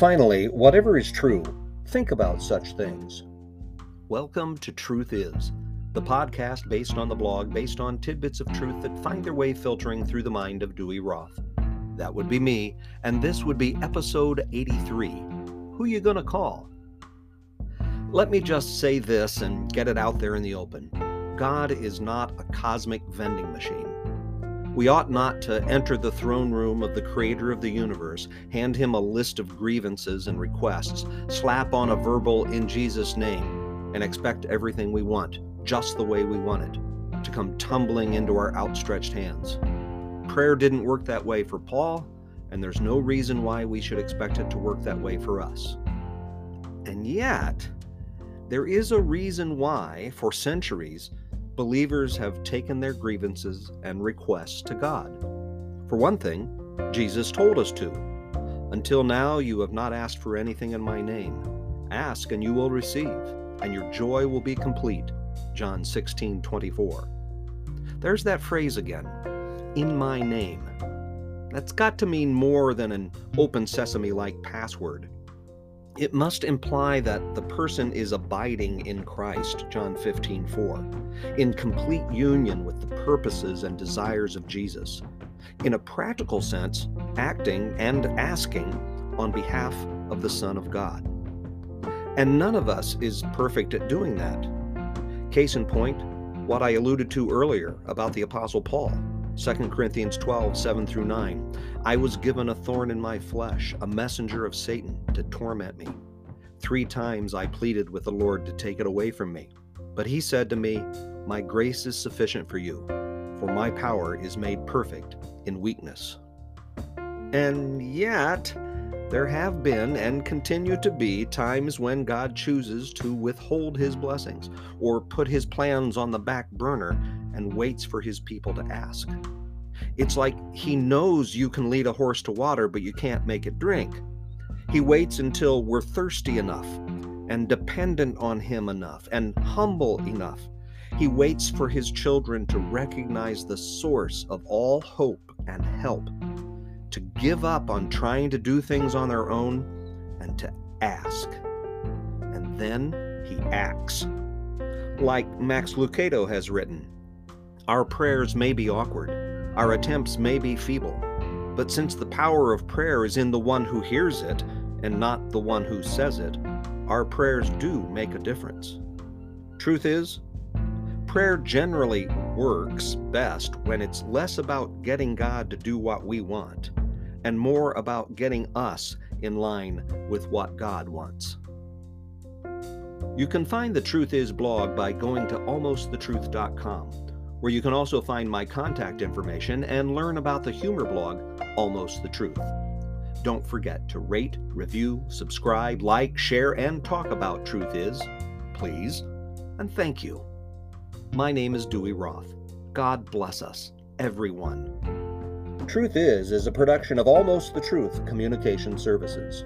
Finally, whatever is true, think about such things. Welcome to Truth Is, the podcast based on the blog based on tidbits of truth that find their way filtering through the mind of Dewey Roth. That would be me, and this would be episode 83. Who you gonna call? Let me just say this and get it out there in the open. God is not a cosmic vending machine. We ought not to enter the throne room of the Creator of the universe, hand him a list of grievances and requests, slap on a verbal in Jesus' name, and expect everything we want, just the way we want it, to come tumbling into our outstretched hands. Prayer didn't work that way for Paul, and there's no reason why we should expect it to work that way for us. And yet, there is a reason why, for centuries, believers have taken their grievances and requests to God. For one thing, Jesus told us to. Until now, you have not asked for anything in my name. Ask and you will receive, and your joy will be complete. John 16 24. There's that phrase again in my name. That's got to mean more than an open sesame like password. It must imply that the person is abiding in Christ, John 15, 4, in complete union with the purposes and desires of Jesus. In a practical sense, acting and asking on behalf of the Son of God. And none of us is perfect at doing that. Case in point, what I alluded to earlier about the Apostle Paul. 2 Corinthians 12, 7 through 9. I was given a thorn in my flesh, a messenger of Satan to torment me. Three times I pleaded with the Lord to take it away from me. But he said to me, My grace is sufficient for you, for my power is made perfect in weakness. And yet, there have been and continue to be times when God chooses to withhold his blessings or put his plans on the back burner and waits for his people to ask. It's like he knows you can lead a horse to water, but you can't make it drink. He waits until we're thirsty enough and dependent on him enough and humble enough. He waits for his children to recognize the source of all hope and help, to give up on trying to do things on their own, and to ask. And then he acts. Like Max Lucado has written, our prayers may be awkward, our attempts may be feeble, but since the power of prayer is in the one who hears it and not the one who says it, our prayers do make a difference. Truth is, prayer generally works best when it's less about getting God to do what we want and more about getting us in line with what God wants. You can find the Truth Is blog by going to almostthetruth.com where you can also find my contact information and learn about the humor blog, Almost the Truth. Don't forget to rate, review, subscribe, like, share, and talk about Truth Is, please, and thank you. My name is Dewey Roth. God bless us, everyone. Truth Is is a production of Almost the Truth Communication Services.